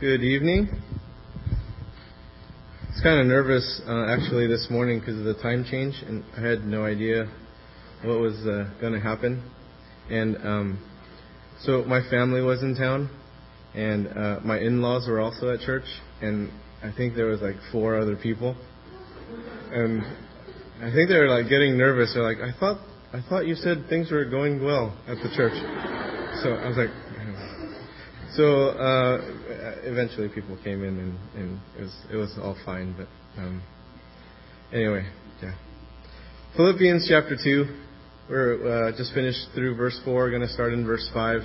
Good evening. I was kind of nervous uh, actually this morning because of the time change, and I had no idea what was uh, going to happen. And um, so my family was in town, and uh, my in-laws were also at church, and I think there was like four other people, and I think they were like getting nervous. They're like, "I thought, I thought you said things were going well at the church." So I was like, so uh, eventually people came in and, and it was it was all fine. But um, anyway, yeah. Philippians chapter two. We're uh, just finished through verse four. We're going to start in verse five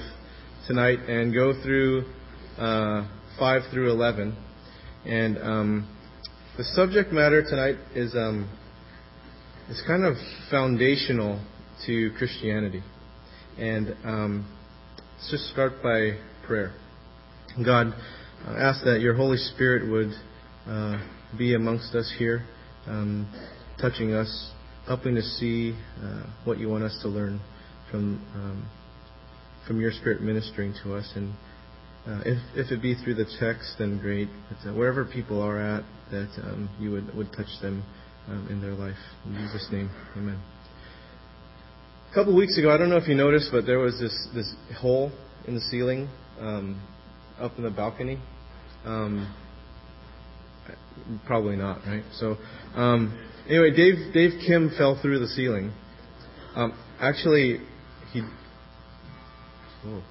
tonight and go through uh, five through eleven. And um, the subject matter tonight is um, is kind of foundational to Christianity. And um, let's just start by prayer. God, uh, ask that your Holy Spirit would uh, be amongst us here, um, touching us, helping us see uh, what you want us to learn from um, from your Spirit ministering to us. And uh, if if it be through the text, then great. But uh, wherever people are at, that um, you would would touch them um, in their life. In Jesus' name, Amen. A couple of weeks ago, I don't know if you noticed, but there was this this hole in the ceiling um, up in the balcony? Um, probably not, right? So, um, anyway, Dave Dave Kim fell through the ceiling. Um, actually, he. Oh.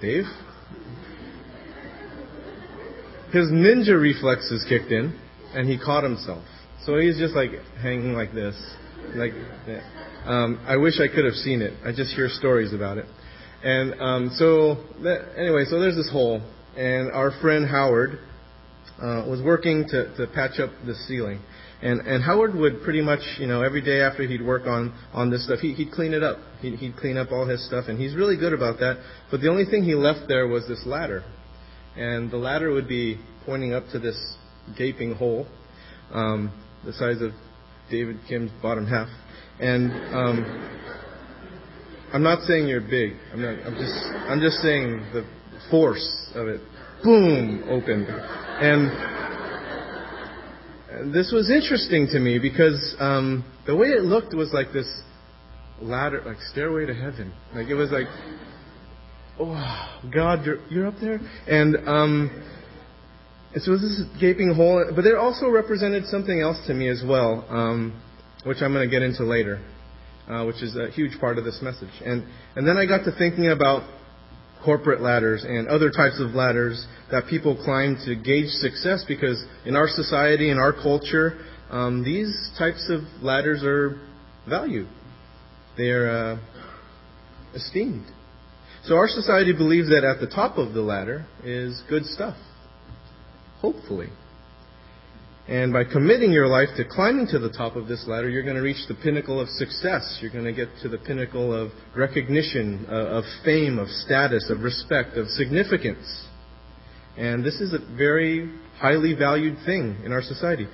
Dave? His ninja reflexes kicked in, and he caught himself. So he's just like hanging like this, like. Um, I wish I could have seen it. I just hear stories about it. And um, so, that, anyway, so there's this hole, and our friend Howard uh, was working to, to patch up the ceiling. And, and Howard would pretty much, you know, every day after he'd work on, on this stuff, he, he'd clean it up. He'd, he'd clean up all his stuff, and he's really good about that. But the only thing he left there was this ladder. And the ladder would be pointing up to this gaping hole, um, the size of David Kim's bottom half. And um, I'm not saying you're big. I'm not. I'm just. I'm just saying the force of it. Boom, opened, and, and this was interesting to me because um, the way it looked was like this ladder, like stairway to heaven. Like it was like, oh God, you're you're up there, and um, so it was this gaping hole. But it also represented something else to me as well. Um, which I'm going to get into later, uh, which is a huge part of this message. And, and then I got to thinking about corporate ladders and other types of ladders that people climb to gauge success because in our society, in our culture, um, these types of ladders are valued. They are uh, esteemed. So our society believes that at the top of the ladder is good stuff. Hopefully. And by committing your life to climbing to the top of this ladder, you're going to reach the pinnacle of success. You're going to get to the pinnacle of recognition, uh, of fame, of status, of respect, of significance. And this is a very highly valued thing in our society.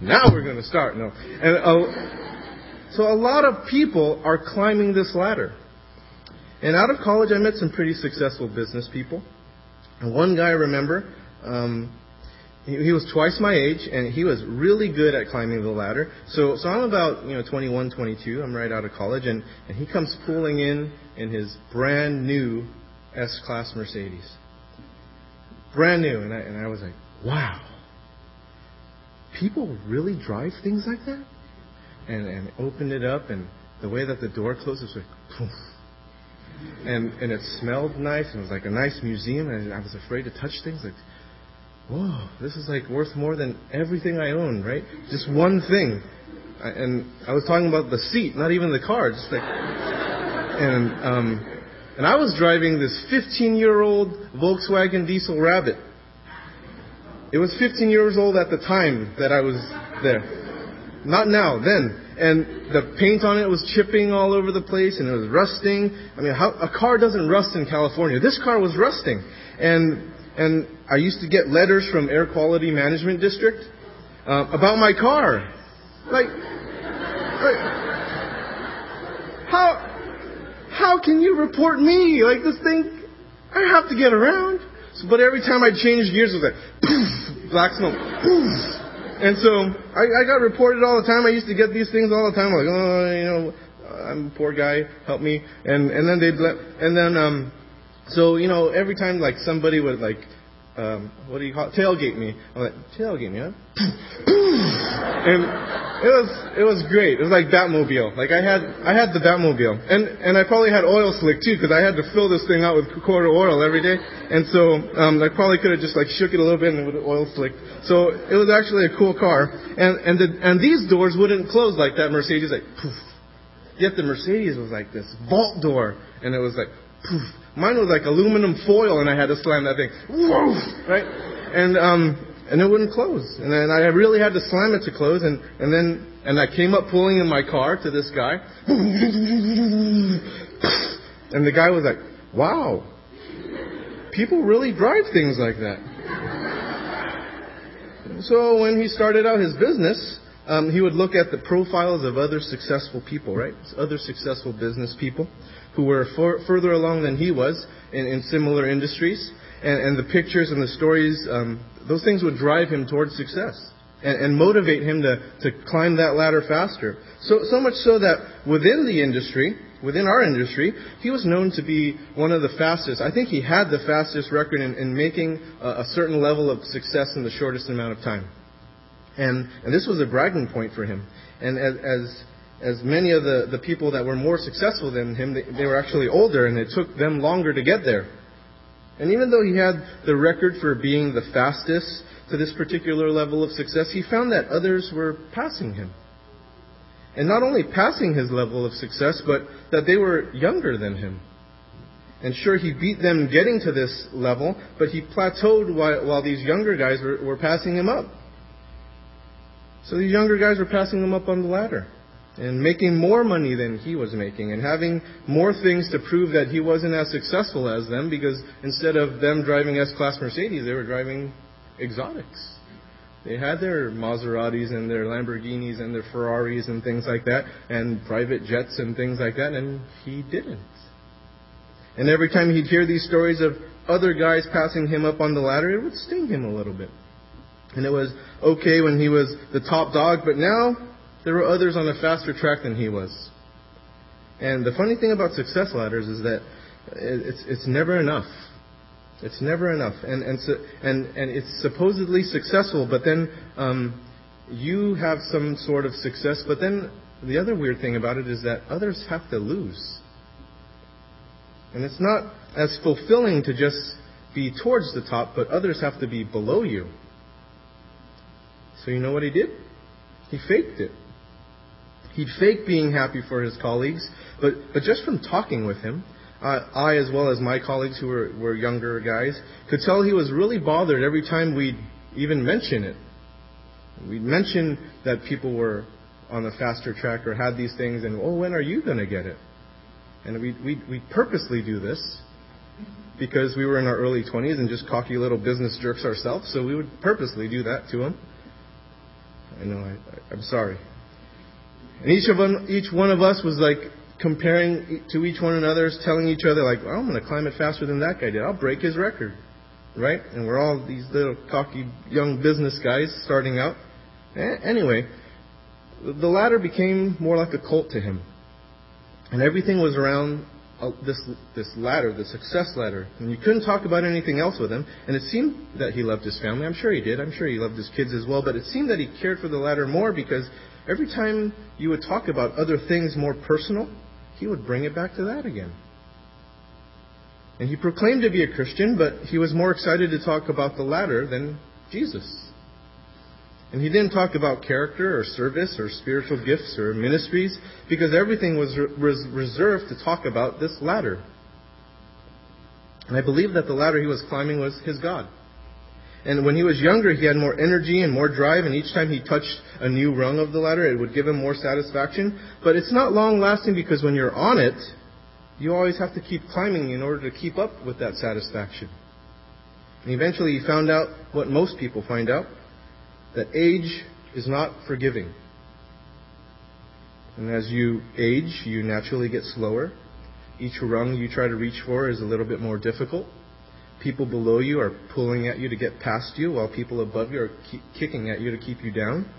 Now we're going to start. No. And, uh, so a lot of people are climbing this ladder. And out of college, I met some pretty successful business people. And one guy I remember, um, he, he was twice my age, and he was really good at climbing the ladder. So, so I'm about you know 21, 22. I'm right out of college, and, and he comes pulling in in his brand new S-Class Mercedes, brand new, and I, and I was like, wow, people really drive things like that, and and opened it up, and the way that the door closes was like, poof and and it smelled nice and it was like a nice museum and I was afraid to touch things like whoa this is like worth more than everything I own right? Just one thing. I, and I was talking about the seat not even the car just like and um and I was driving this 15 year old Volkswagen diesel rabbit. It was 15 years old at the time that I was there not now then and the paint on it was chipping all over the place and it was rusting. I mean, how, a car doesn't rust in California. This car was rusting. And, and I used to get letters from Air Quality Management District uh, about my car. Like, how how can you report me? Like this thing, I have to get around. So, but every time I changed gears, it was like poof, black smoke, poof. And so I, I got reported all the time. I used to get these things all the time. like, oh, you know, I'm a poor guy, help me. And and then they'd let, and then um, so you know, every time like somebody would like um, what do you call it? Tailgate me. I'm like, tailgate me, huh? and it was it was great. It was like Batmobile. Like I had I had the Batmobile, and and I probably had oil slick too because I had to fill this thing out with quarter oil every day. And so um, I probably could have just like shook it a little bit and it would oil slick. So it was actually a cool car. And and the, and these doors wouldn't close like that Mercedes like poof. Yet the Mercedes was like this vault door, and it was like poof Mine was like aluminum foil, and I had to slam that thing. Whoa! Right? And um, and it wouldn't close. And then I really had to slam it to close. And and then and I came up pulling in my car to this guy. And the guy was like, "Wow, people really drive things like that." So when he started out his business, um, he would look at the profiles of other successful people, right? Other successful business people who were for, further along than he was in, in similar industries. And, and, the pictures and the stories, um, those things would drive him towards success and, and motivate him to, to climb that ladder faster. So, so much so that within the industry, within our industry, he was known to be one of the fastest. I think he had the fastest record in, in making a, a certain level of success in the shortest amount of time. And, and this was a bragging point for him. And as, as as many of the, the people that were more successful than him, they, they were actually older and it took them longer to get there. And even though he had the record for being the fastest to this particular level of success, he found that others were passing him. And not only passing his level of success, but that they were younger than him. And sure, he beat them getting to this level, but he plateaued while, while these younger guys were, were passing him up. So these younger guys were passing him up on the ladder and making more money than he was making and having more things to prove that he wasn't as successful as them because instead of them driving S-Class Mercedes, they were driving exotics. They had their Maseratis and their Lamborghinis and their Ferraris and things like that and private jets and things like that and he didn't. And every time he'd hear these stories of other guys passing him up on the ladder, it would sting him a little bit. And it was okay when he was the top dog, but now there were others on a faster track than he was. And the funny thing about success ladders is that it's, it's never enough. It's never enough. And, and, so, and, and it's supposedly successful, but then um, you have some sort of success, but then the other weird thing about it is that others have to lose. And it's not as fulfilling to just be towards the top, but others have to be below you. So you know what he did? He faked it. He'd fake being happy for his colleagues, but, but just from talking with him, uh, I, as well as my colleagues who were, were younger guys, could tell he was really bothered every time we'd even mention it. We'd mention that people were on the faster track or had these things, and, oh, when are you going to get it? And we'd, we'd, we'd purposely do this because we were in our early 20s and just cocky little business jerks ourselves, so we would purposely do that to him. I know, I, I'm sorry. And each of them, each one of us was like comparing to each one another, telling each other like, well, I'm going to climb it faster than that guy did. I'll break his record, right? And we're all these little cocky young business guys starting out. Anyway, the ladder became more like a cult to him, and everything was around uh, this this ladder, the success ladder, and you couldn't talk about anything else with him. And it seemed that he loved his family. I'm sure he did. I'm sure he loved his kids as well. But it seemed that he cared for the ladder more because every time you would talk about other things more personal, he would bring it back to that again. And he proclaimed to be a Christian, but he was more excited to talk about the ladder than Jesus. And he didn't talk about character or service or spiritual gifts or ministries because everything was reserved to talk about this ladder. And I believe that the ladder he was climbing was his God. And when he was younger, he had more energy and more drive, and each time he touched a new rung of the ladder, it would give him more satisfaction. But it's not long lasting because when you're on it, you always have to keep climbing in order to keep up with that satisfaction. And eventually he found out what most people find out that age is not forgiving. And as you age, you naturally get slower. Each rung you try to reach for is a little bit more difficult. People below you are pulling at you to get past you, while people above you are kicking at you to keep you down.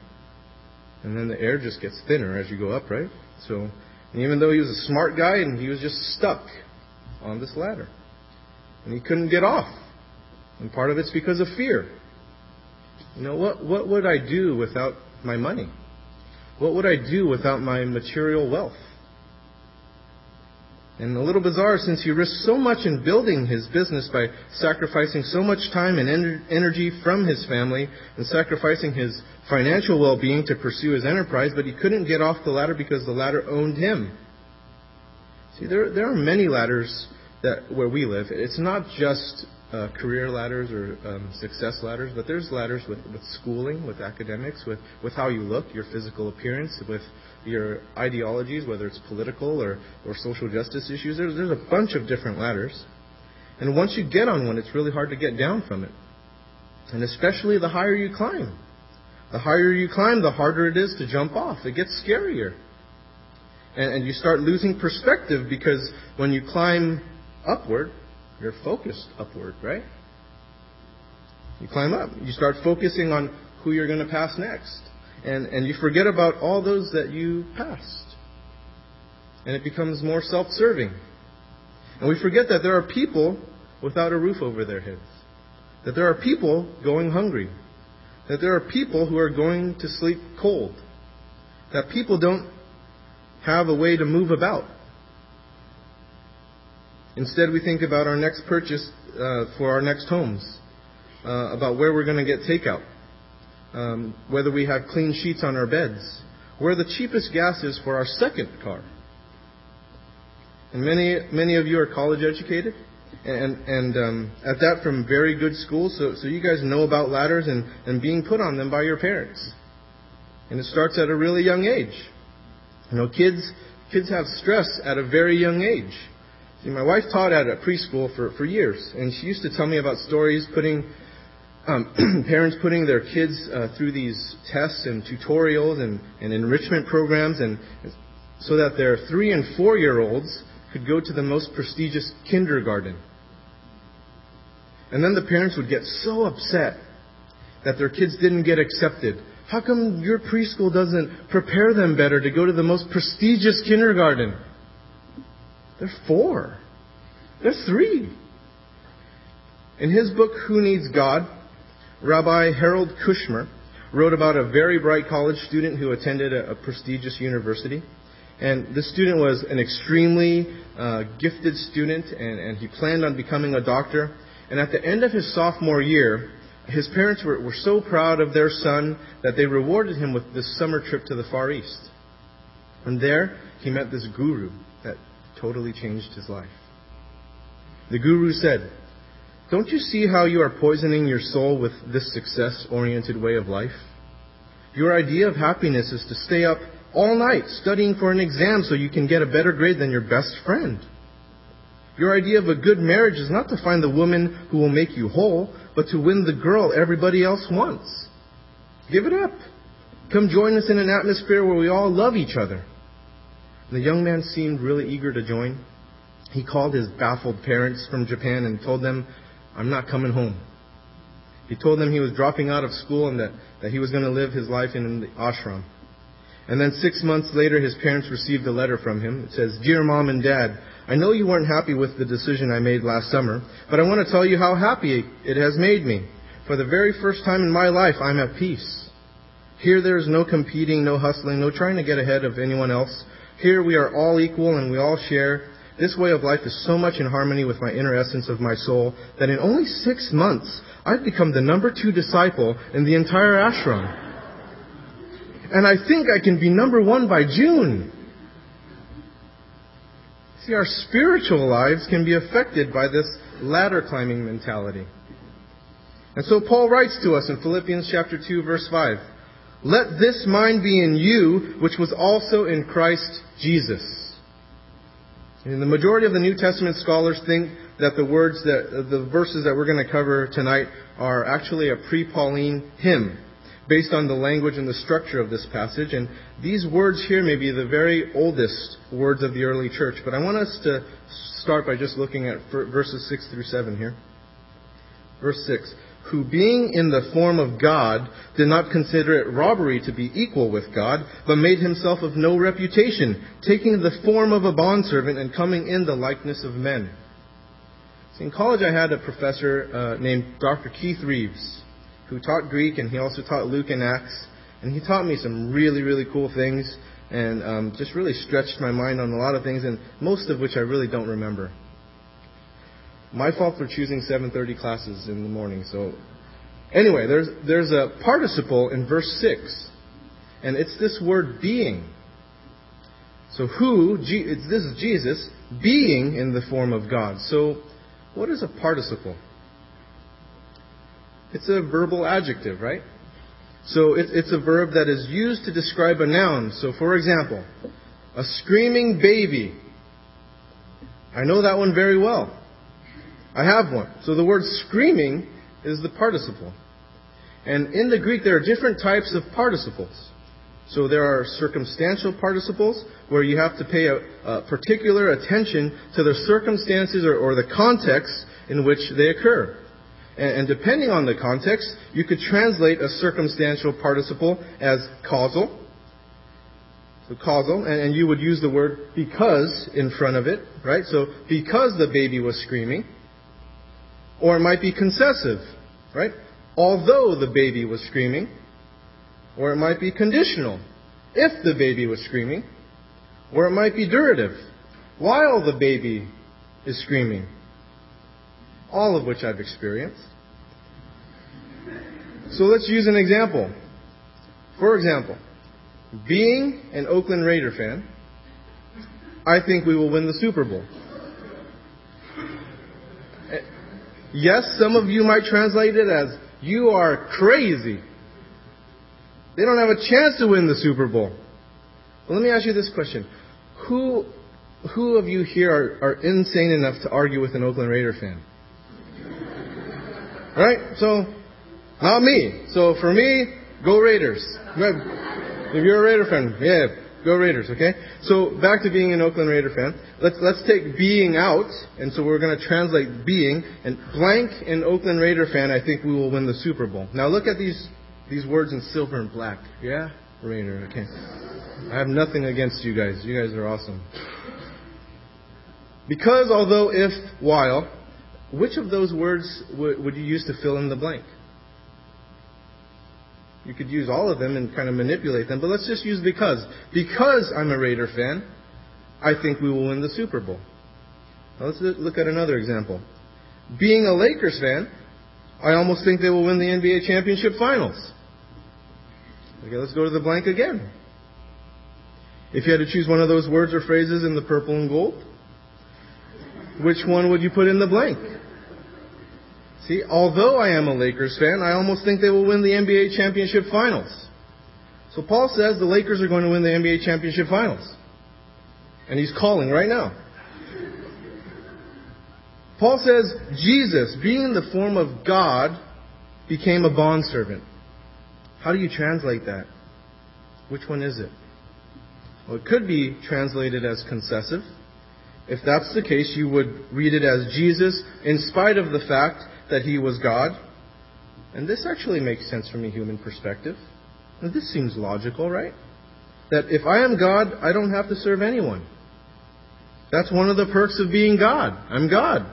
And then the air just gets thinner as you go up, right? So, even though he was a smart guy and he was just stuck on this ladder, and he couldn't get off, and part of it's because of fear. You know, what, what would I do without my money? What would I do without my material wealth? And a little bizarre since he risked so much in building his business by sacrificing so much time and energy from his family and sacrificing his financial well being to pursue his enterprise, but he couldn't get off the ladder because the ladder owned him. See, there, there are many ladders that where we live. It's not just uh, career ladders or um, success ladders, but there's ladders with, with schooling, with academics, with, with how you look, your physical appearance, with your ideologies, whether it's political or, or social justice issues. There's, there's a bunch of different ladders. And once you get on one, it's really hard to get down from it. And especially the higher you climb. The higher you climb, the harder it is to jump off. It gets scarier. And, and you start losing perspective because when you climb upward, you're focused upward, right? You climb up. You start focusing on who you're going to pass next. And, and you forget about all those that you passed. And it becomes more self serving. And we forget that there are people without a roof over their heads. That there are people going hungry. That there are people who are going to sleep cold. That people don't have a way to move about. Instead, we think about our next purchase uh, for our next homes, uh, about where we're going to get takeout, um, whether we have clean sheets on our beds, where the cheapest gas is for our second car. And many, many of you are college educated, and, and um, at that from very good schools, so, so you guys know about ladders and, and being put on them by your parents. And it starts at a really young age. You know, kids, kids have stress at a very young age. See, my wife taught at a preschool for, for years, and she used to tell me about stories putting um, parents putting their kids uh, through these tests and tutorials and, and enrichment programs, and so that their three and four year olds could go to the most prestigious kindergarten. And then the parents would get so upset that their kids didn't get accepted. How come your preschool doesn't prepare them better to go to the most prestigious kindergarten? They're four. They're three. In his book, Who Needs God, Rabbi Harold Kushner wrote about a very bright college student who attended a, a prestigious university. And this student was an extremely uh, gifted student, and, and he planned on becoming a doctor. And at the end of his sophomore year, his parents were, were so proud of their son that they rewarded him with this summer trip to the Far East. And there, he met this guru that totally changed his life. The guru said, Don't you see how you are poisoning your soul with this success oriented way of life? Your idea of happiness is to stay up all night studying for an exam so you can get a better grade than your best friend. Your idea of a good marriage is not to find the woman who will make you whole, but to win the girl everybody else wants. Give it up. Come join us in an atmosphere where we all love each other. The young man seemed really eager to join. He called his baffled parents from Japan and told them, I'm not coming home. He told them he was dropping out of school and that, that he was going to live his life in the ashram. And then six months later, his parents received a letter from him. It says, Dear Mom and Dad, I know you weren't happy with the decision I made last summer, but I want to tell you how happy it has made me. For the very first time in my life, I'm at peace. Here there is no competing, no hustling, no trying to get ahead of anyone else. Here we are all equal and we all share. This way of life is so much in harmony with my inner essence of my soul that in only six months, I've become the number two disciple in the entire ashram. And I think I can be number one by June. See, our spiritual lives can be affected by this ladder climbing mentality. And so Paul writes to us in Philippians chapter 2 verse 5. Let this mind be in you, which was also in Christ Jesus. And the majority of the New Testament scholars think that the words that, the verses that we're going to cover tonight are actually a pre-Pauline hymn. based on the language and the structure of this passage. And these words here may be the very oldest words of the early church, but I want us to start by just looking at verses 6 through 7 here. Verse 6 Who being in the form of God did not consider it robbery to be equal with God, but made himself of no reputation, taking the form of a bondservant and coming in the likeness of men. In college I had a professor uh, named Dr. Keith Reeves who taught Greek and he also taught Luke and Acts. And he taught me some really, really cool things and um, just really stretched my mind on a lot of things, and most of which I really don't remember. My fault for choosing 7:30 classes in the morning. So, anyway, there's there's a participle in verse six, and it's this word being. So who? this is Jesus being in the form of God. So, what is a participle? It's a verbal adjective, right? So it, it's a verb that is used to describe a noun. So, for example, a screaming baby. I know that one very well. I have one. So the word screaming is the participle. And in the Greek, there are different types of participles. So there are circumstantial participles where you have to pay a, a particular attention to the circumstances or, or the context in which they occur. And, depending on the context, you could translate a circumstantial participle as causal. So causal, and, and you would use the word because in front of it, right? So because the baby was screaming. Or it might be concessive, right? Although the baby was screaming. Or it might be conditional, if the baby was screaming. Or it might be durative, while the baby is screaming all of which I've experienced. So let's use an example. For example, being an Oakland Raider fan, I think we will win the Super Bowl. Yes, some of you might translate it as, you are crazy. They don't have a chance to win the Super Bowl. Well, let me ask you this question. Who, who of you here are, are insane enough to argue with an Oakland Raider fan? Right? So, not me. So for me, go Raiders. If you're a Raider fan, yeah, go Raiders, okay? So back to being an Oakland Raider fan. Let's, let's take being out, and so we're going to translate being, and blank an Oakland Raider fan, I think we will win the Super Bowl. Now look at these, these words in silver and black. Yeah? Raider, okay. I have nothing against you guys. You guys are awesome. Because, although, if, while, which of those words would you use to fill in the blank? You could use all of them and kind of manipulate them, but let's just use because. Because I'm a Raider fan, I think we will win the Super Bowl. Now let's look at another example. Being a Lakers fan, I almost think they will win the NBA championship finals. Okay, let's go to the blank again. If you had to choose one of those words or phrases in the purple and gold, which one would you put in the blank? See, although I am a Lakers fan, I almost think they will win the NBA championship finals. So Paul says the Lakers are going to win the NBA championship finals. And he's calling right now. Paul says Jesus, being in the form of God, became a bondservant. How do you translate that? Which one is it? Well, it could be translated as concessive. If that's the case, you would read it as Jesus, in spite of the fact that he was God. And this actually makes sense from a human perspective. And this seems logical, right? That if I am God, I don't have to serve anyone. That's one of the perks of being God. I'm God.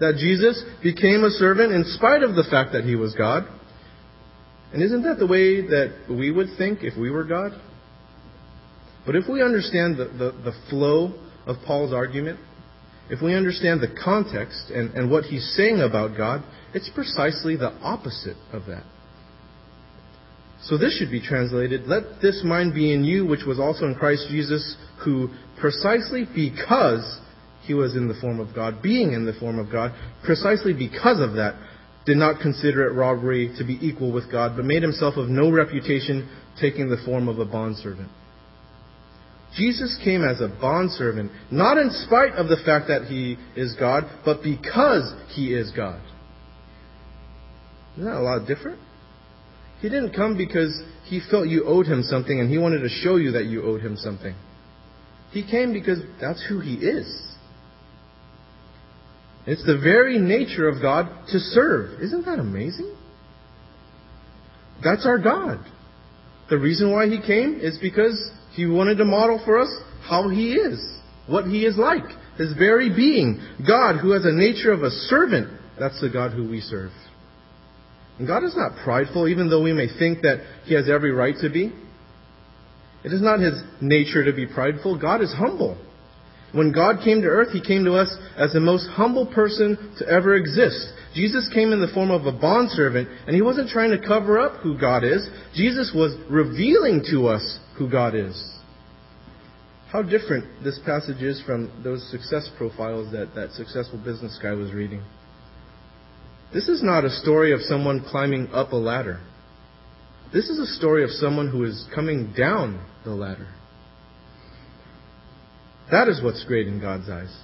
That Jesus became a servant in spite of the fact that he was God. And isn't that the way that we would think if we were God? But if we understand the, the, the flow of Paul's argument, if we understand the context and, and what he's saying about God, it's precisely the opposite of that. So this should be translated, let this mind be in you, which was also in Christ Jesus, who precisely because he was in the form of God, being in the form of God, precisely because of that, did not consider it robbery to be equal with God, but made himself of no reputation, taking the form of a bondservant. Jesus came as a bondservant, not in spite of the fact that he is God, but because he is God. Isn't that a lot different? He didn't come because he felt you owed him something and he wanted to show you that you owed him something. He came because that's who he is. It's the very nature of God to serve. Isn't that amazing? That's our God. The reason why He came is because He wanted to model for us how He is, what He is like, His very being. God, who has a nature of a servant, that's the God who we serve. And God is not prideful, even though we may think that He has every right to be. It is not His nature to be prideful. God is humble. When God came to earth, He came to us as the most humble person to ever exist. Jesus came in the form of a bondservant, and He wasn't trying to cover up who God is. Jesus was revealing to us who God is. How different this passage is from those success profiles that that successful business guy was reading. This is not a story of someone climbing up a ladder. This is a story of someone who is coming down the ladder. That is what's great in God's eyes.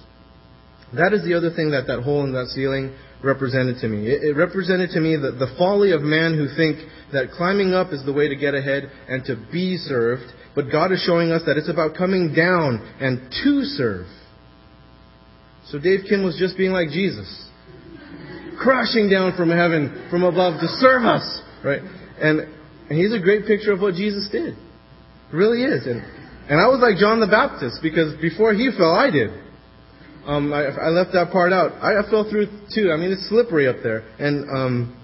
That is the other thing that that hole in that ceiling represented to me. It, it represented to me the, the folly of man who think that climbing up is the way to get ahead and to be served, but God is showing us that it's about coming down and to serve. So Dave Kim was just being like Jesus, crashing down from heaven, from above to serve us, right? And, and he's a great picture of what Jesus did. really is. And and I was like John the Baptist because before he fell, I did. Um, I, I left that part out. I, I fell through too. I mean, it's slippery up there. And um,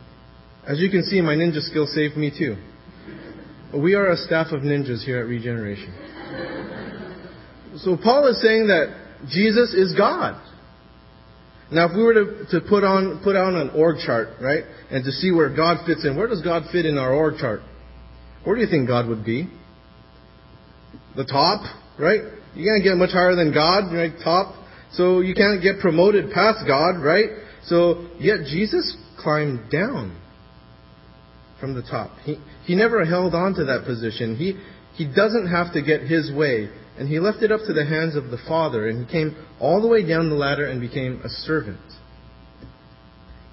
as you can see, my ninja skill saved me too. We are a staff of ninjas here at Regeneration. So Paul is saying that Jesus is God. Now, if we were to, to put on put on an org chart, right, and to see where God fits in, where does God fit in our org chart? Where do you think God would be? the top, right? You can't get much higher than God, right? Top. So you can't get promoted past God, right? So yet Jesus climbed down from the top. He he never held on to that position. He he doesn't have to get his way. And he left it up to the hands of the Father, and he came all the way down the ladder and became a servant.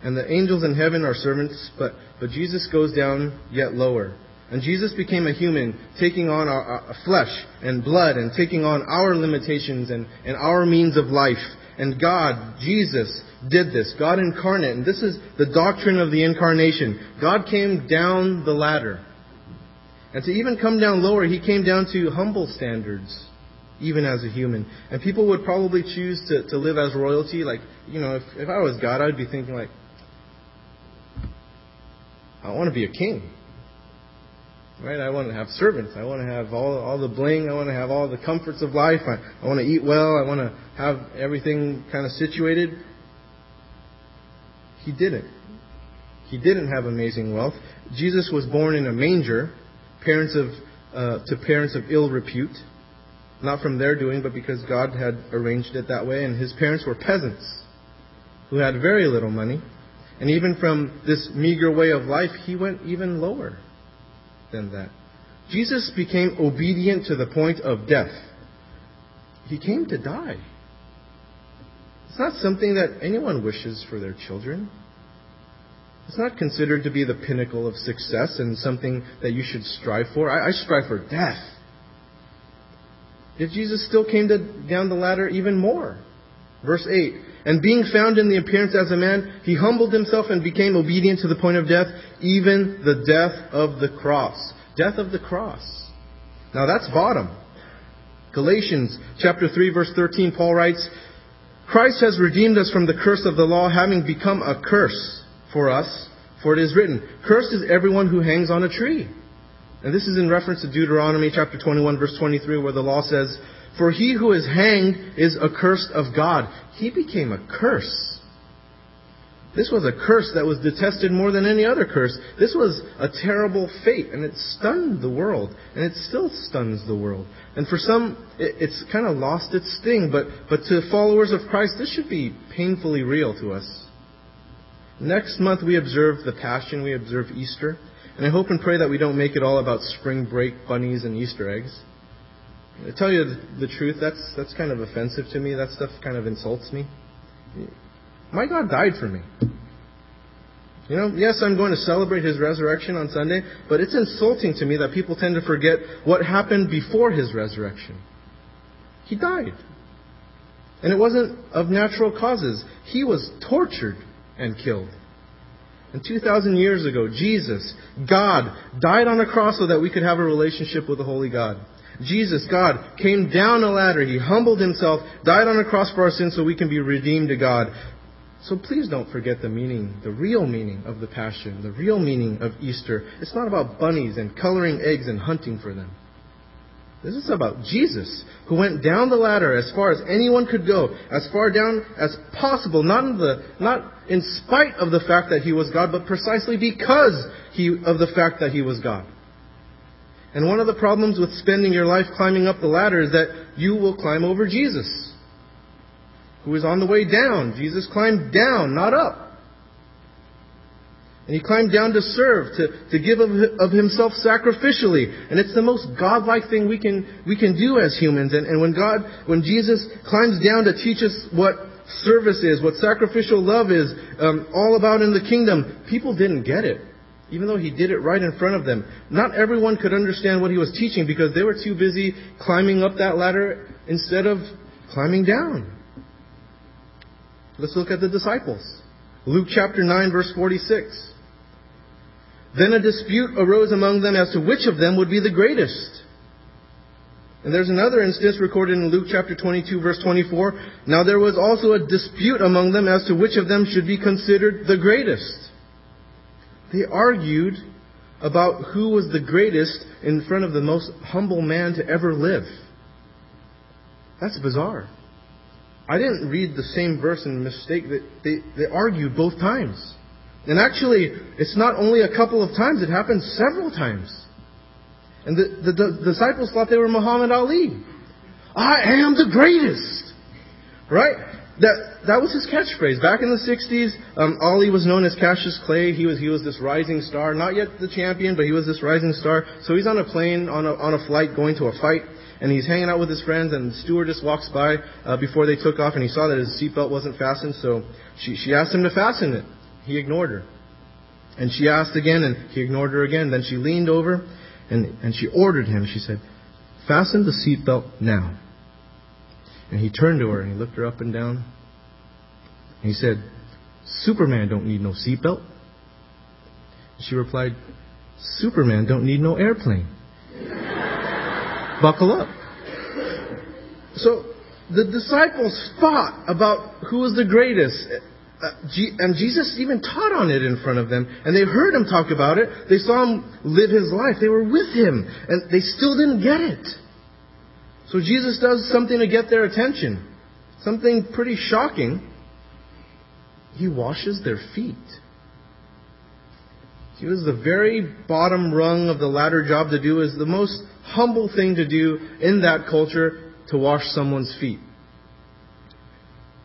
And the angels in heaven are servants, but, but Jesus goes down yet lower. And Jesus became a human, taking on our, our flesh and blood and taking on our limitations and, and our means of life. And God, Jesus, did this. God incarnate. And this is the doctrine of the incarnation. God came down the ladder. And to even come down lower, he came down to humble standards, even as a human. And people would probably choose to, to live as royalty. Like, you know, if, if I was God, I'd be thinking like, I want to be a king. Right? I want to have servants. I want to have all, all the bling. I want to have all the comforts of life. I, I want to eat well. I want to have everything kind of situated. He didn't. He didn't have amazing wealth. Jesus was born in a manger, parents of, uh, to parents of ill repute. Not from their doing, but because God had arranged it that way. And his parents were peasants who had very little money. And even from this meager way of life, he went even lower than that. Jesus became obedient to the point of death. He came to die. It's not something that anyone wishes for their children. It's not considered to be the pinnacle of success and something that you should strive for. I, I strive for death. Yet Jesus still came to, down the ladder even more. Verse 8 And being found in the appearance as a man, he humbled himself and became obedient to the point of death, even the death of the cross. Death of the cross. Now that's bottom. Galatians chapter 3 verse 13 Paul writes, Christ has redeemed us from the curse of the law, having become a curse for us, for it is written, Cursed is everyone who hangs on a tree. And this is in reference to Deuteronomy chapter 21 verse 23 where the law says, for he who is hanged is accursed of God. He became a curse. This was a curse that was detested more than any other curse. This was a terrible fate, and it stunned the world, and it still stuns the world. And for some, it, it's kind of lost its sting, but, but to followers of Christ, this should be painfully real to us. Next month, we observe the Passion, we observe Easter, and I hope and pray that we don't make it all about spring break bunnies and Easter eggs. To tell you the truth, that's, that's kind of offensive to me. That stuff kind of insults me. My God died for me. You know, yes, I'm going to celebrate his resurrection on Sunday, but it's insulting to me that people tend to forget what happened before his resurrection. He died. And it wasn't of natural causes. He was tortured and killed. And 2,000 years ago, Jesus, God, died on a cross so that we could have a relationship with the Holy God. Jesus, God, came down a ladder. He humbled himself, died on a cross for our sins so we can be redeemed to God. So please don't forget the meaning, the real meaning of the Passion, the real meaning of Easter. It's not about bunnies and coloring eggs and hunting for them. This is about Jesus, who went down the ladder as far as anyone could go, as far down as possible, not in, the, not in spite of the fact that he was God, but precisely because he, of the fact that he was God. And one of the problems with spending your life climbing up the ladder is that you will climb over Jesus who is on the way down. Jesus climbed down, not up. And he climbed down to serve, to, to give of, of himself sacrificially. And it's the most godlike thing we can, we can do as humans. And, and when God, when Jesus climbs down to teach us what service is, what sacrificial love is, um, all about in the kingdom, people didn't get it. Even though he did it right in front of them. Not everyone could understand what he was teaching because they were too busy climbing up that ladder instead of climbing down. Let's look at the disciples. Luke chapter 9 verse 46. Then a dispute arose among them as to which of them would be the greatest. And there's another instance recorded in Luke chapter 22 verse 24. Now there was also a dispute among them as to which of them should be considered the greatest. They argued about who was the greatest in front of the most humble man to ever live. That's bizarre. I didn't read the same verse and mistake that they, they argued both times. And actually, it's not only a couple of times, it happened several times. And the, the, the disciples thought they were Muhammad Ali. I am the greatest. Right? That, that was his catchphrase. Back in the 60s, um, Ali was known as Cassius Clay. He was, he was this rising star. Not yet the champion, but he was this rising star. So he's on a plane, on a, on a flight, going to a fight and he's hanging out with his friends, and the stewardess walks by uh, before they took off, and he saw that his seatbelt wasn't fastened, so she, she asked him to fasten it. He ignored her. And she asked again, and he ignored her again. Then she leaned over, and, and she ordered him. She said, Fasten the seatbelt now. And he turned to her, and he looked her up and down. And he said, Superman don't need no seatbelt. She replied, Superman don't need no airplane buckle up. So the disciples fought about who was the greatest. Uh, and Jesus even taught on it in front of them. And they heard him talk about it. They saw him live his life. They were with him. And they still didn't get it. So Jesus does something to get their attention. Something pretty shocking. He washes their feet. He was the very bottom rung of the ladder job to do is the most humble thing to do in that culture to wash someone's feet.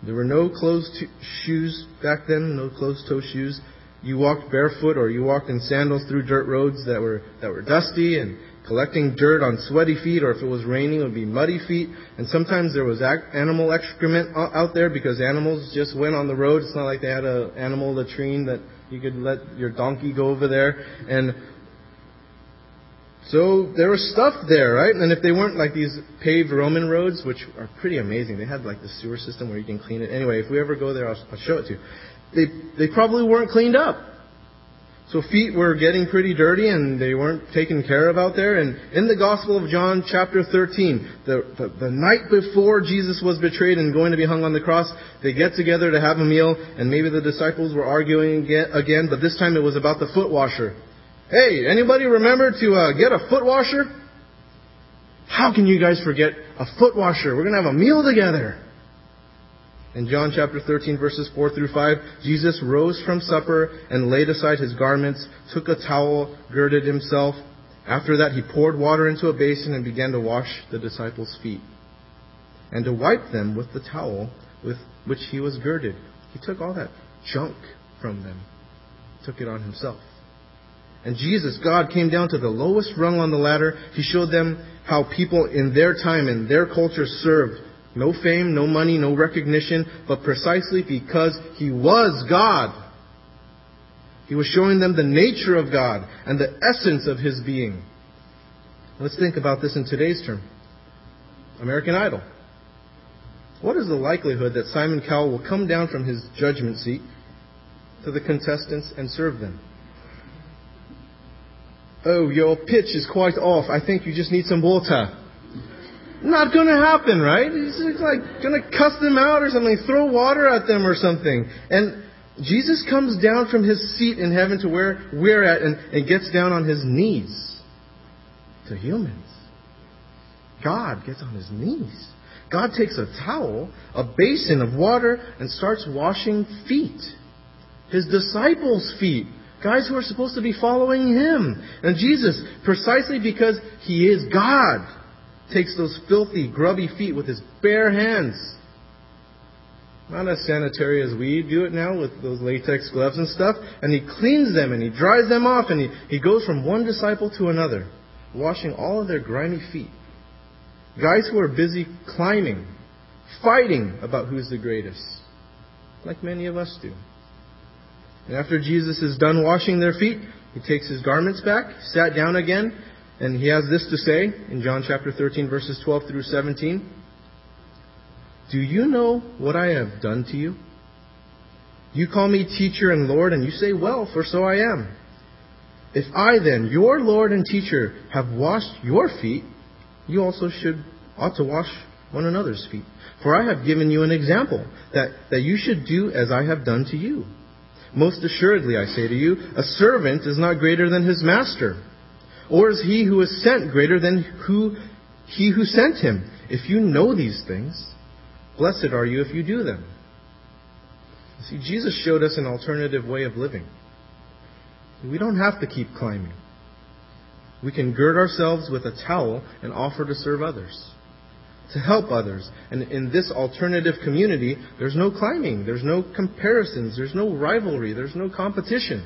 There were no closed shoes back then, no closed toe shoes. You walked barefoot or you walked in sandals through dirt roads that were, that were dusty and collecting dirt on sweaty feet, or if it was raining, it would be muddy feet. And sometimes there was animal excrement out there because animals just went on the road. It's not like they had an animal latrine that you could let your donkey go over there. And so there was stuff there, right? And if they weren't like these paved Roman roads, which are pretty amazing, they had like the sewer system where you can clean it. Anyway, if we ever go there, I'll, I'll show it to you. They they probably weren't cleaned up. So feet were getting pretty dirty and they weren't taken care of out there. And in the Gospel of John, chapter 13, the, the, the, night before Jesus was betrayed and going to be hung on the cross, they get together to have a meal and maybe the disciples were arguing again, but this time it was about the foot washer. Hey, anybody remember to uh, get a foot washer? How can you guys forget a foot washer? We're going to have a meal together. In John chapter 13, verses 4 through 5, Jesus rose from supper and laid aside his garments, took a towel, girded himself. After that, he poured water into a basin and began to wash the disciples' feet and to wipe them with the towel with which he was girded. He took all that junk from them, took it on himself. And Jesus, God, came down to the lowest rung on the ladder. He showed them how people in their time and their culture served. No fame, no money, no recognition, but precisely because He was God. He was showing them the nature of God and the essence of his being. Let's think about this in today's term. American Idol. What is the likelihood that Simon Cowell will come down from his judgment seat to the contestants and serve them? Oh, your pitch is quite off. I think you just need some water. Not gonna happen, right? He's like gonna cuss them out or something, throw water at them or something. And Jesus comes down from his seat in heaven to where we're at and, and gets down on his knees to humans. God gets on his knees. God takes a towel, a basin of water, and starts washing feet. His disciples' feet. Guys who are supposed to be following him. And Jesus, precisely because he is God, takes those filthy, grubby feet with his bare hands. Not as sanitary as we do it now with those latex gloves and stuff. And he cleans them and he dries them off and he, he goes from one disciple to another, washing all of their grimy feet. Guys who are busy climbing, fighting about who's the greatest, like many of us do. And after Jesus is done washing their feet, he takes his garments back, sat down again, and he has this to say in John chapter 13, verses 12 through 17. Do you know what I have done to you? You call me teacher and Lord, and you say, Well, for so I am. If I then, your Lord and teacher, have washed your feet, you also should ought to wash one another's feet. For I have given you an example that, that you should do as I have done to you. Most assuredly, I say to you, a servant is not greater than his master, or is he who is sent greater than who he who sent him. If you know these things, blessed are you if you do them. See, Jesus showed us an alternative way of living. We don't have to keep climbing. We can gird ourselves with a towel and offer to serve others, to help others. And in this alternative community, there's no climbing, there's no comparisons, there's no rivalry, there's no competition.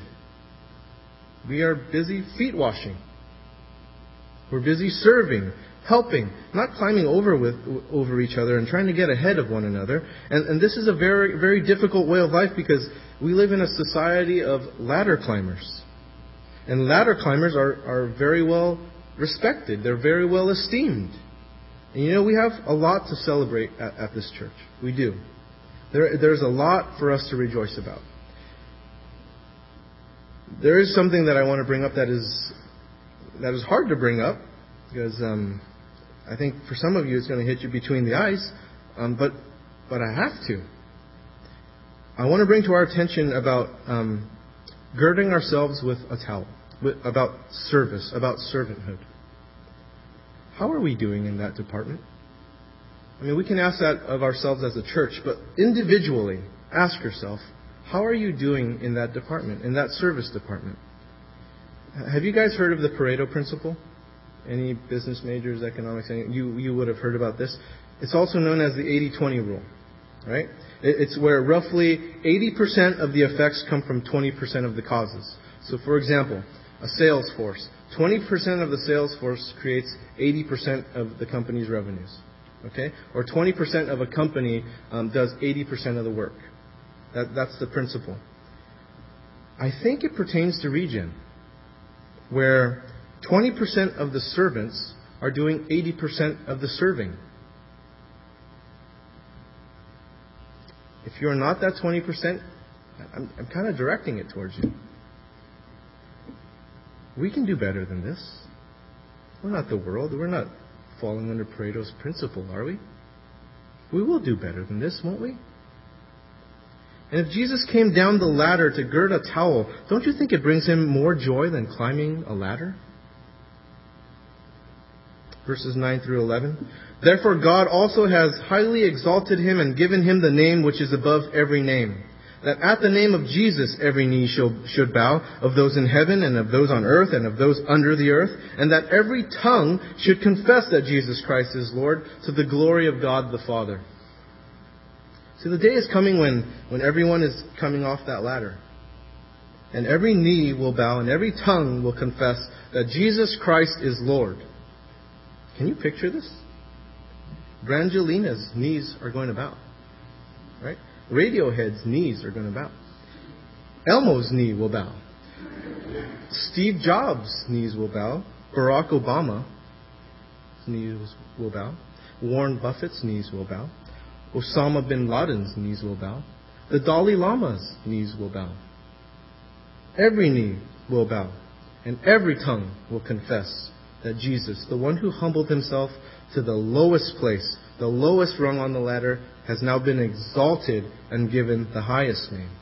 We are busy feet washing. We're busy serving, helping, not climbing over with over each other and trying to get ahead of one another. And, and this is a very very difficult way of life because we live in a society of ladder climbers. And ladder climbers are, are very well respected. They're very well esteemed. And you know, we have a lot to celebrate at, at this church. We do. There, there's a lot for us to rejoice about. There is something that I want to bring up that is that is hard to bring up because um, I think for some of you it's going to hit you between the eyes, um, but but I have to. I want to bring to our attention about um, girding ourselves with a towel, with, about service, about servanthood. How are we doing in that department? I mean, we can ask that of ourselves as a church, but individually, ask yourself, how are you doing in that department, in that service department? Have you guys heard of the Pareto principle? Any business majors, economics, you, you would have heard about this. It's also known as the 80 20 rule, right? It's where roughly 80% of the effects come from 20% of the causes. So, for example, a sales force. 20% of the sales force creates 80% of the company's revenues. Okay? Or 20% of a company um, does 80% of the work. That, that's the principle. I think it pertains to region, where 20% of the servants are doing 80% of the serving. If you're not that 20%, I'm, I'm kind of directing it towards you. We can do better than this. We're not the world. We're not falling under Pareto's principle, are we? We will do better than this, won't we? And if Jesus came down the ladder to gird a towel, don't you think it brings him more joy than climbing a ladder? Verses 9 through 11. Therefore, God also has highly exalted him and given him the name which is above every name. That at the name of Jesus every knee should bow, of those in heaven and of those on earth and of those under the earth, and that every tongue should confess that Jesus Christ is Lord to the glory of God the Father. See, the day is coming when, when everyone is coming off that ladder. And every knee will bow and every tongue will confess that Jesus Christ is Lord. Can you picture this? Brangelina's knees are going to bow. Right? Radiohead's knees are going to bow. Elmo's knee will bow. Steve Jobs' knees will bow. Barack Obama's knees will bow. Warren Buffett's knees will bow. Osama bin Laden's knees will bow. The Dalai Lama's knees will bow. Every knee will bow, and every tongue will confess that Jesus, the one who humbled himself to the lowest place, the lowest rung on the ladder, has now been exalted and given the highest name.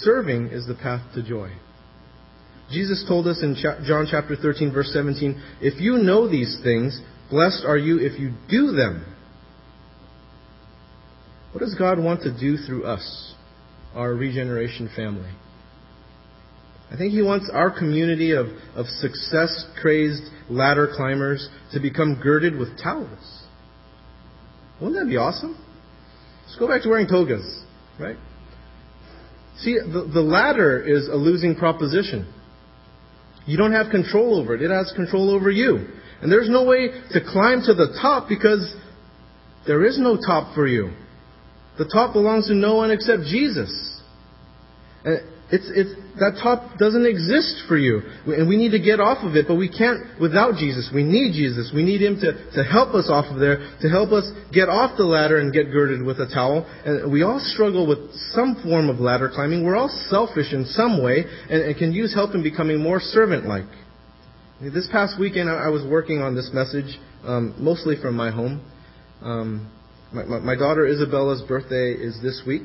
Serving is the path to joy. Jesus told us in John chapter 13, verse 17, If you know these things, blessed are you if you do them. What does God want to do through us, our regeneration family? I think He wants our community of, of success crazed ladder climbers to become girded with towels. Wouldn't that be awesome? Let's go back to wearing togas, right? See, the, the ladder is a losing proposition. You don't have control over it. It has control over you. And there's no way to climb to the top because there is no top for you. The top belongs to no one except Jesus. It's, it's, that top doesn't exist for you. And we need to get off of it, but we can't without Jesus. We need Jesus. We need Him to, to help us off of there, to help us get off the ladder and get girded with a towel. And we all struggle with some form of ladder climbing. We're all selfish in some way and, and can use help in becoming more servant like. This past weekend, I was working on this message, um, mostly from my home. Um, my, my, my daughter Isabella's birthday is this week.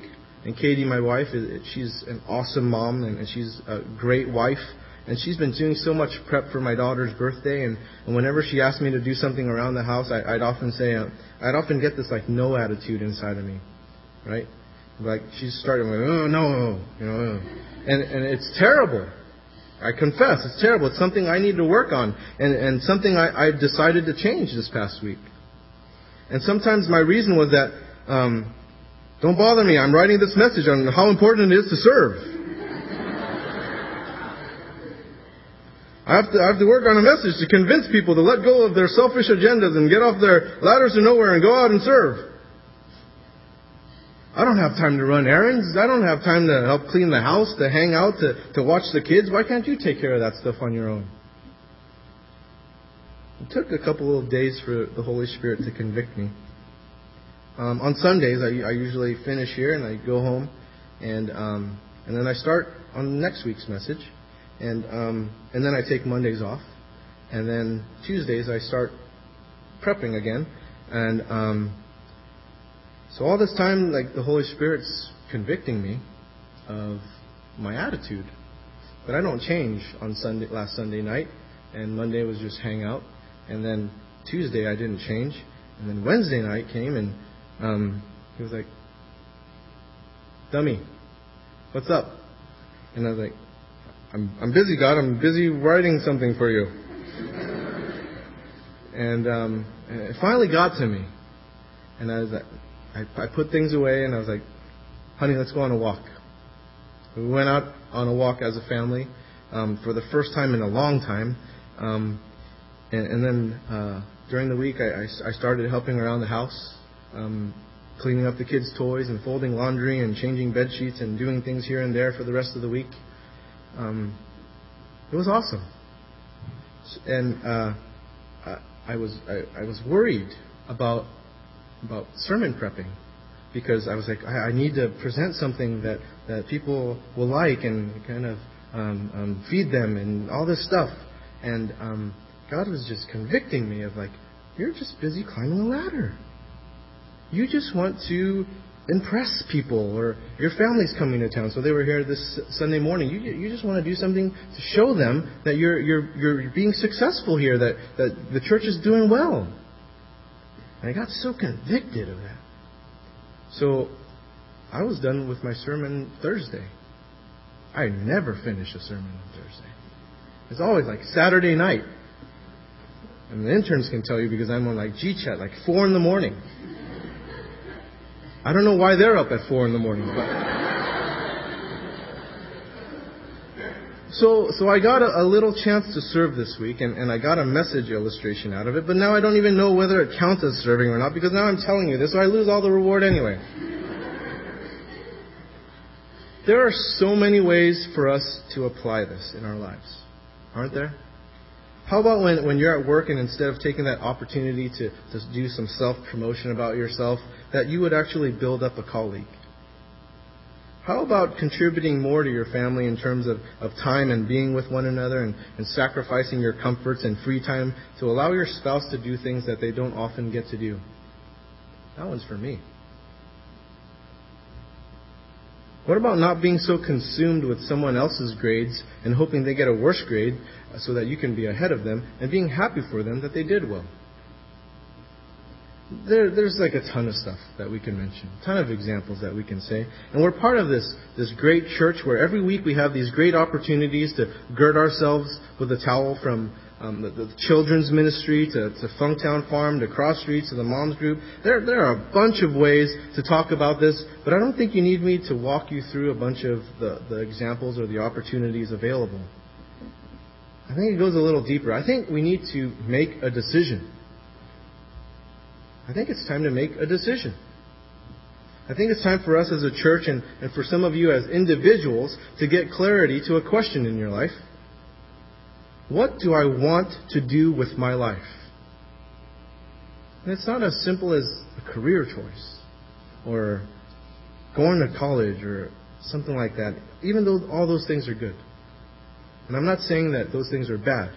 And Katie, my wife, she's an awesome mom and she's a great wife. And she's been doing so much prep for my daughter's birthday. And, and whenever she asked me to do something around the house, I, I'd often say, uh, I'd often get this like no attitude inside of me, right? Like she's starting like, oh no, you know, and and it's terrible. I confess, it's terrible. It's something I need to work on, and and something I, I decided to change this past week. And sometimes my reason was that um, don't bother me. I'm writing this message on how important it is to serve. I have to, I have to work on a message to convince people to let go of their selfish agendas and get off their ladders to nowhere and go out and serve. I don't have time to run errands. I don't have time to help clean the house, to hang out, to, to watch the kids. Why can't you take care of that stuff on your own? It took a couple of days for the Holy Spirit to convict me. Um, on Sundays, I, I usually finish here and I go home, and um, and then I start on next week's message, and um, and then I take Mondays off, and then Tuesdays I start prepping again, and um, so all this time, like the Holy Spirit's convicting me of my attitude, but I don't change on Sunday last Sunday night, and Monday was just hang out, and then Tuesday I didn't change, and then Wednesday night came and um, he was like, Dummy, what's up? And I was like, I'm, I'm busy, God. I'm busy writing something for you. and, um, it finally got to me. And I was like, I, I put things away and I was like, honey, let's go on a walk. We went out on a walk as a family um, for the first time in a long time. Um, and, and then uh, during the week, I, I, I started helping around the house um, cleaning up the kids' toys and folding laundry and changing bed sheets and doing things here and there for the rest of the week. Um, it was awesome, and uh, I, I was I, I was worried about about sermon prepping because I was like I, I need to present something that that people will like and kind of um, um, feed them and all this stuff, and um, God was just convicting me of like you're just busy climbing a ladder. You just want to impress people, or your family's coming to town, so they were here this Sunday morning. You, you just want to do something to show them that you're, you're, you're being successful here, that, that the church is doing well. And I got so convicted of that. So I was done with my sermon Thursday. I never finish a sermon on Thursday. It's always like Saturday night. And the interns can tell you because I'm on like G-Chat, like 4 in the morning. I don't know why they're up at four in the morning. So, so I got a, a, little chance to serve this week, and, and I got a message illustration out of it, but now I don't even know whether it counts as serving or not, because now I'm telling you this, so I lose all the reward anyway. There are so many ways for us to apply this in our lives, aren't there? How about when, when you're at work and instead of taking that opportunity to, to do some self promotion about yourself, that you would actually build up a colleague? How about contributing more to your family in terms of, of time and being with one another and, and sacrificing your comforts and free time to allow your spouse to do things that they don't often get to do? That one's for me. What about not being so consumed with someone else's grades and hoping they get a worse grade so that you can be ahead of them and being happy for them that they did well? There, there's like a ton of stuff that we can mention, a ton of examples that we can say. And we're part of this, this great church where every week we have these great opportunities to gird ourselves with a towel from um, the, the, children's ministry to, to Funktown Farm to Cross Streets to the Moms Group. There, there are a bunch of ways to talk about this, but I don't think you need me to walk you through a bunch of the, the examples or the opportunities available. I think it goes a little deeper. I think we need to make a decision. I think it's time to make a decision. I think it's time for us as a church and, and for some of you as individuals to get clarity to a question in your life. What do I want to do with my life? And it's not as simple as a career choice or going to college or something like that, even though all those things are good. And I'm not saying that those things are bad.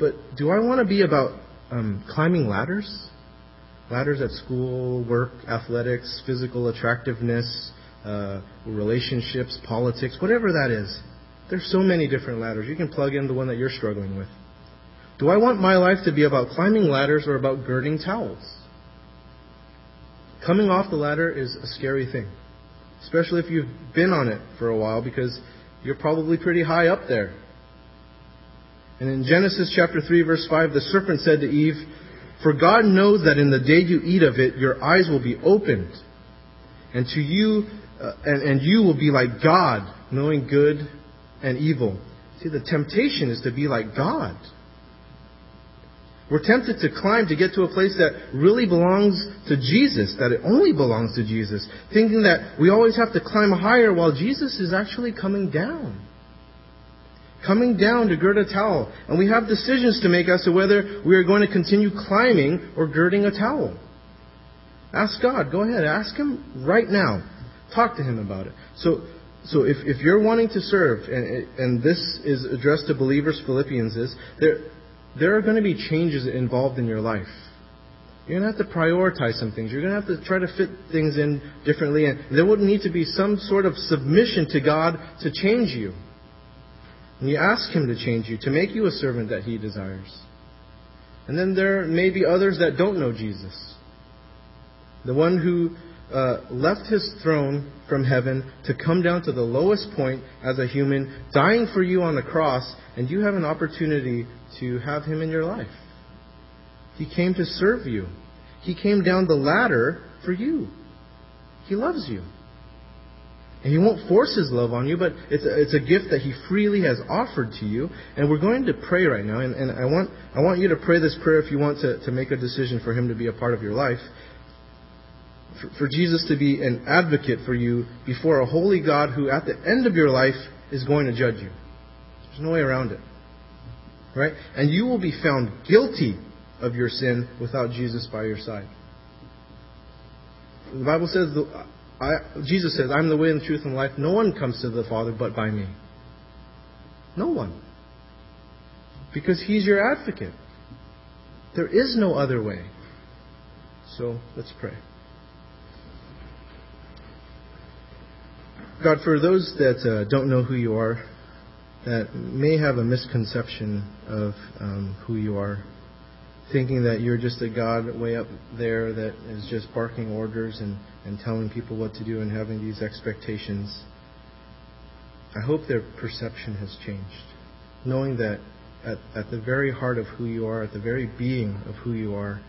But do I want to be about um, climbing ladders? Ladders at school, work, athletics, physical attractiveness, uh, relationships, politics, whatever that is. There's so many different ladders. You can plug in the one that you're struggling with. Do I want my life to be about climbing ladders or about girding towels? Coming off the ladder is a scary thing, especially if you've been on it for a while because you're probably pretty high up there. And in Genesis chapter 3 verse 5, the serpent said to Eve, For God knows that in the day you eat of it, your eyes will be opened, and to you, uh, and, and you will be like God, knowing good and evil. See, the temptation is to be like God. We're tempted to climb to get to a place that really belongs to Jesus, that it only belongs to Jesus, thinking that we always have to climb higher while Jesus is actually coming down. Coming down to gird a towel. And we have decisions to make as to whether we are going to continue climbing or girding a towel. Ask God. Go ahead. Ask Him right now. Talk to Him about it. So, so if, if you're wanting to serve, and, and this is addressed to believers, Philippians is, there, there are going to be changes involved in your life. You're going to have to prioritize some things. You're going to have to try to fit things in differently. And there would need to be some sort of submission to God to change you. And you ask Him to change you, to make you a servant that He desires. And then there may be others that don't know Jesus. The one who uh, left his throne from heaven to come down to the lowest point as a human, dying for you on the cross, and you have an opportunity to have him in your life. He came to serve you. He came down the ladder for you. He loves you. And he won't force his love on you, but it's a, it's a gift that he freely has offered to you. And we're going to pray right now. And, and I, want, I want you to pray this prayer if you want to, to make a decision for him to be a part of your life for, for Jesus to be an advocate for you before a holy God who, at the end of your life, is going to judge you. There's no way around it. Right? And you will be found guilty of your sin without Jesus by your side. The Bible says, I, Jesus says, I'm the way and the truth and life. No one comes to the Father but by me. No one. Because He's your advocate. There is no other way. So let's pray. God, for those that uh, don't know who you are, that may have a misconception of um, who you are, thinking that you're just a God way up there that is just barking orders and, and telling people what to do and having these expectations. I hope their perception has changed, knowing that at, at the very heart of who you are, at the very being of who you are,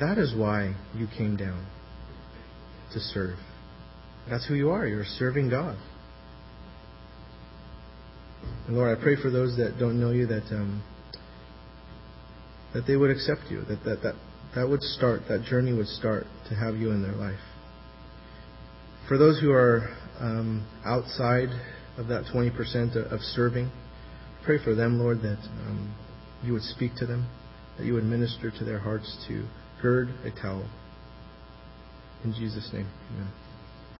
that is why you came down to serve. That's who you are. You're serving God. And Lord, I pray for those that don't know you that um, that they would accept you, that, that that that would start, that journey would start to have you in their life. For those who are um, outside of that 20% of serving. Pray for them, Lord, that um, you would speak to them, that you would minister to their hearts to gird a towel. In Jesus' name, amen.